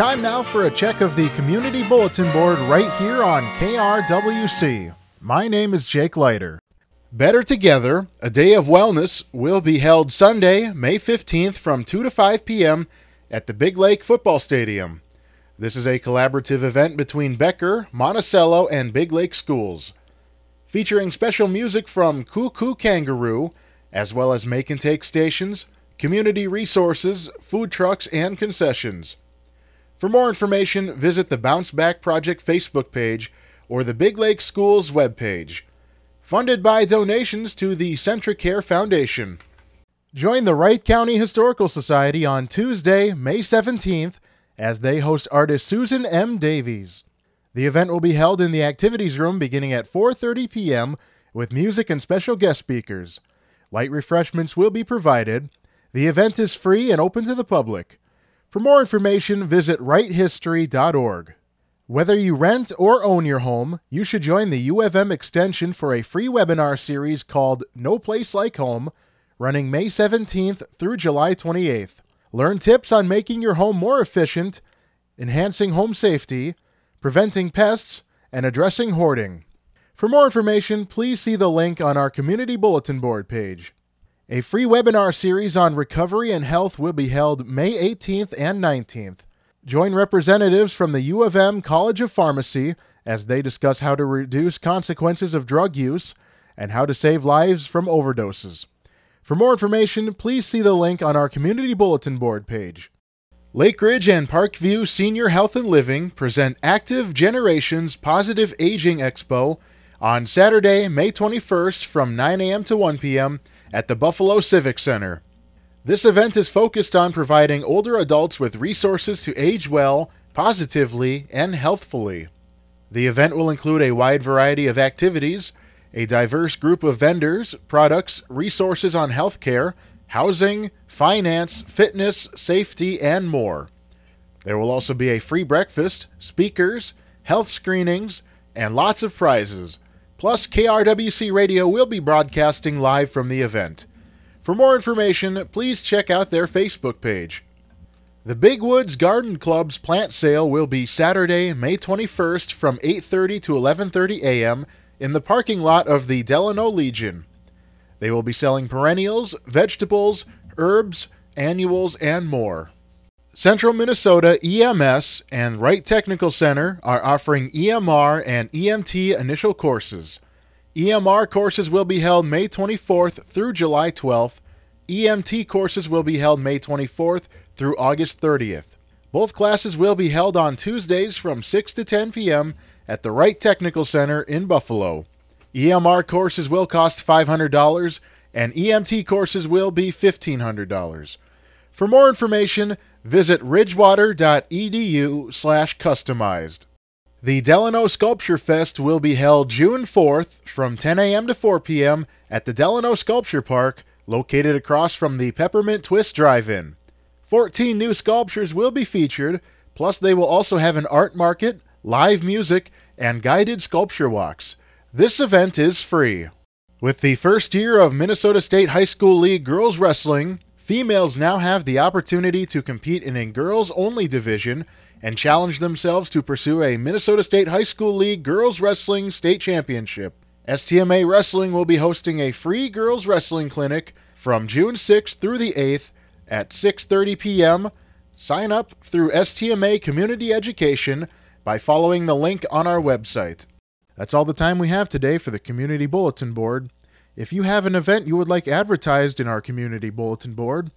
time now for a check of the Community Bulletin Board right here on KRWC. My name is Jake Leiter. Better Together, a day of wellness, will be held Sunday, May 15th from 2 to 5 p.m. at the Big Lake Football Stadium. This is a collaborative event between Becker, Monticello, and Big Lake schools, featuring special music from Cuckoo Kangaroo, as well as make and take stations, community resources, food trucks, and concessions. For more information, visit the Bounce Back Project Facebook page or the Big Lake Schools webpage funded by donations to the CentraCare Foundation. Join the Wright County Historical Society on Tuesday, May 17th, as they host artist Susan M. Davies. The event will be held in the activities room beginning at 4:30 p.m. with music and special guest speakers. Light refreshments will be provided. The event is free and open to the public. For more information, visit wrighthistory.org. Whether you rent or own your home, you should join the U of M Extension for a free webinar series called No Place Like Home, running May 17th through July 28th. Learn tips on making your home more efficient, enhancing home safety, preventing pests, and addressing hoarding. For more information, please see the link on our Community Bulletin Board page. A free webinar series on recovery and health will be held May 18th and 19th. Join representatives from the U of M College of Pharmacy as they discuss how to reduce consequences of drug use and how to save lives from overdoses. For more information, please see the link on our Community Bulletin Board page. Lake Ridge and Parkview Senior Health and Living present Active Generations Positive Aging Expo on Saturday, May 21st from 9 a.m. to 1 p.m. at the Buffalo Civic Center. This event is focused on providing older adults with resources to age well, positively, and healthfully. The event will include a wide variety of activities, a diverse group of vendors, products, resources on healthcare, housing, finance, fitness, safety, and more. There will also be a free breakfast, speakers, health screenings, and lots of prizes. Plus, KRWC Radio will be broadcasting live from the event. For more information, please check out their Facebook page. The Big Woods Garden Club's plant sale will be Saturday, May 21st from 8:30 to 11:30 a.m. in the parking lot of the Delano Legion. They will be selling perennials, vegetables, herbs, annuals, and more. Central Minnesota EMS and Wright Technical Center are offering EMR and EMT initial courses. EMR courses will be held May 24th through July 12th. EMT courses will be held May 24th through August 30th. Both classes will be held on Tuesdays from 6 to 10 p.m. at the Wright Technical Center in Buffalo. EMR courses will cost $500 and EMT courses will be $1,500. For more information, visit ridgewater.edu slash customized. The Delano Sculpture Fest will be held June 4th from 10 a.m. to 4 p.m. at the Delano Sculpture Park, located across from the Peppermint Twist Drive-In. 14 new sculptures will be featured, plus they will also have an art market, live music, and guided sculpture walks. This event is free. With the first year of Minnesota State High School League Girls Wrestling, females now have the opportunity to compete in a girls only division and challenge themselves to pursue a Minnesota State High School League Girls Wrestling State Championship. STMA Wrestling will be hosting a free girls wrestling clinic from June 6th through the 8th at 6:30 p.m. Sign up through STMA Community Education by following the link on our website. That's all the time we have today for the Community Bulletin Board. If you have an event you would like advertised in our Community Bulletin Board,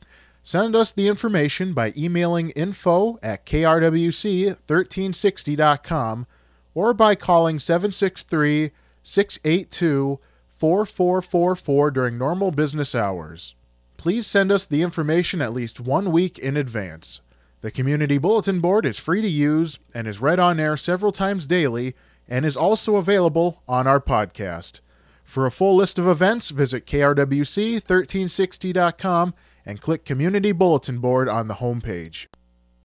Send us the information by emailing info at krwc1360.com or by calling 763 682 4444 during normal business hours. Please send us the information at least one week in advance. The Community Bulletin Board is free to use and is read on air several times daily and is also available on our podcast. For a full list of events, visit krwc1360.com and click Community Bulletin Board on the homepage.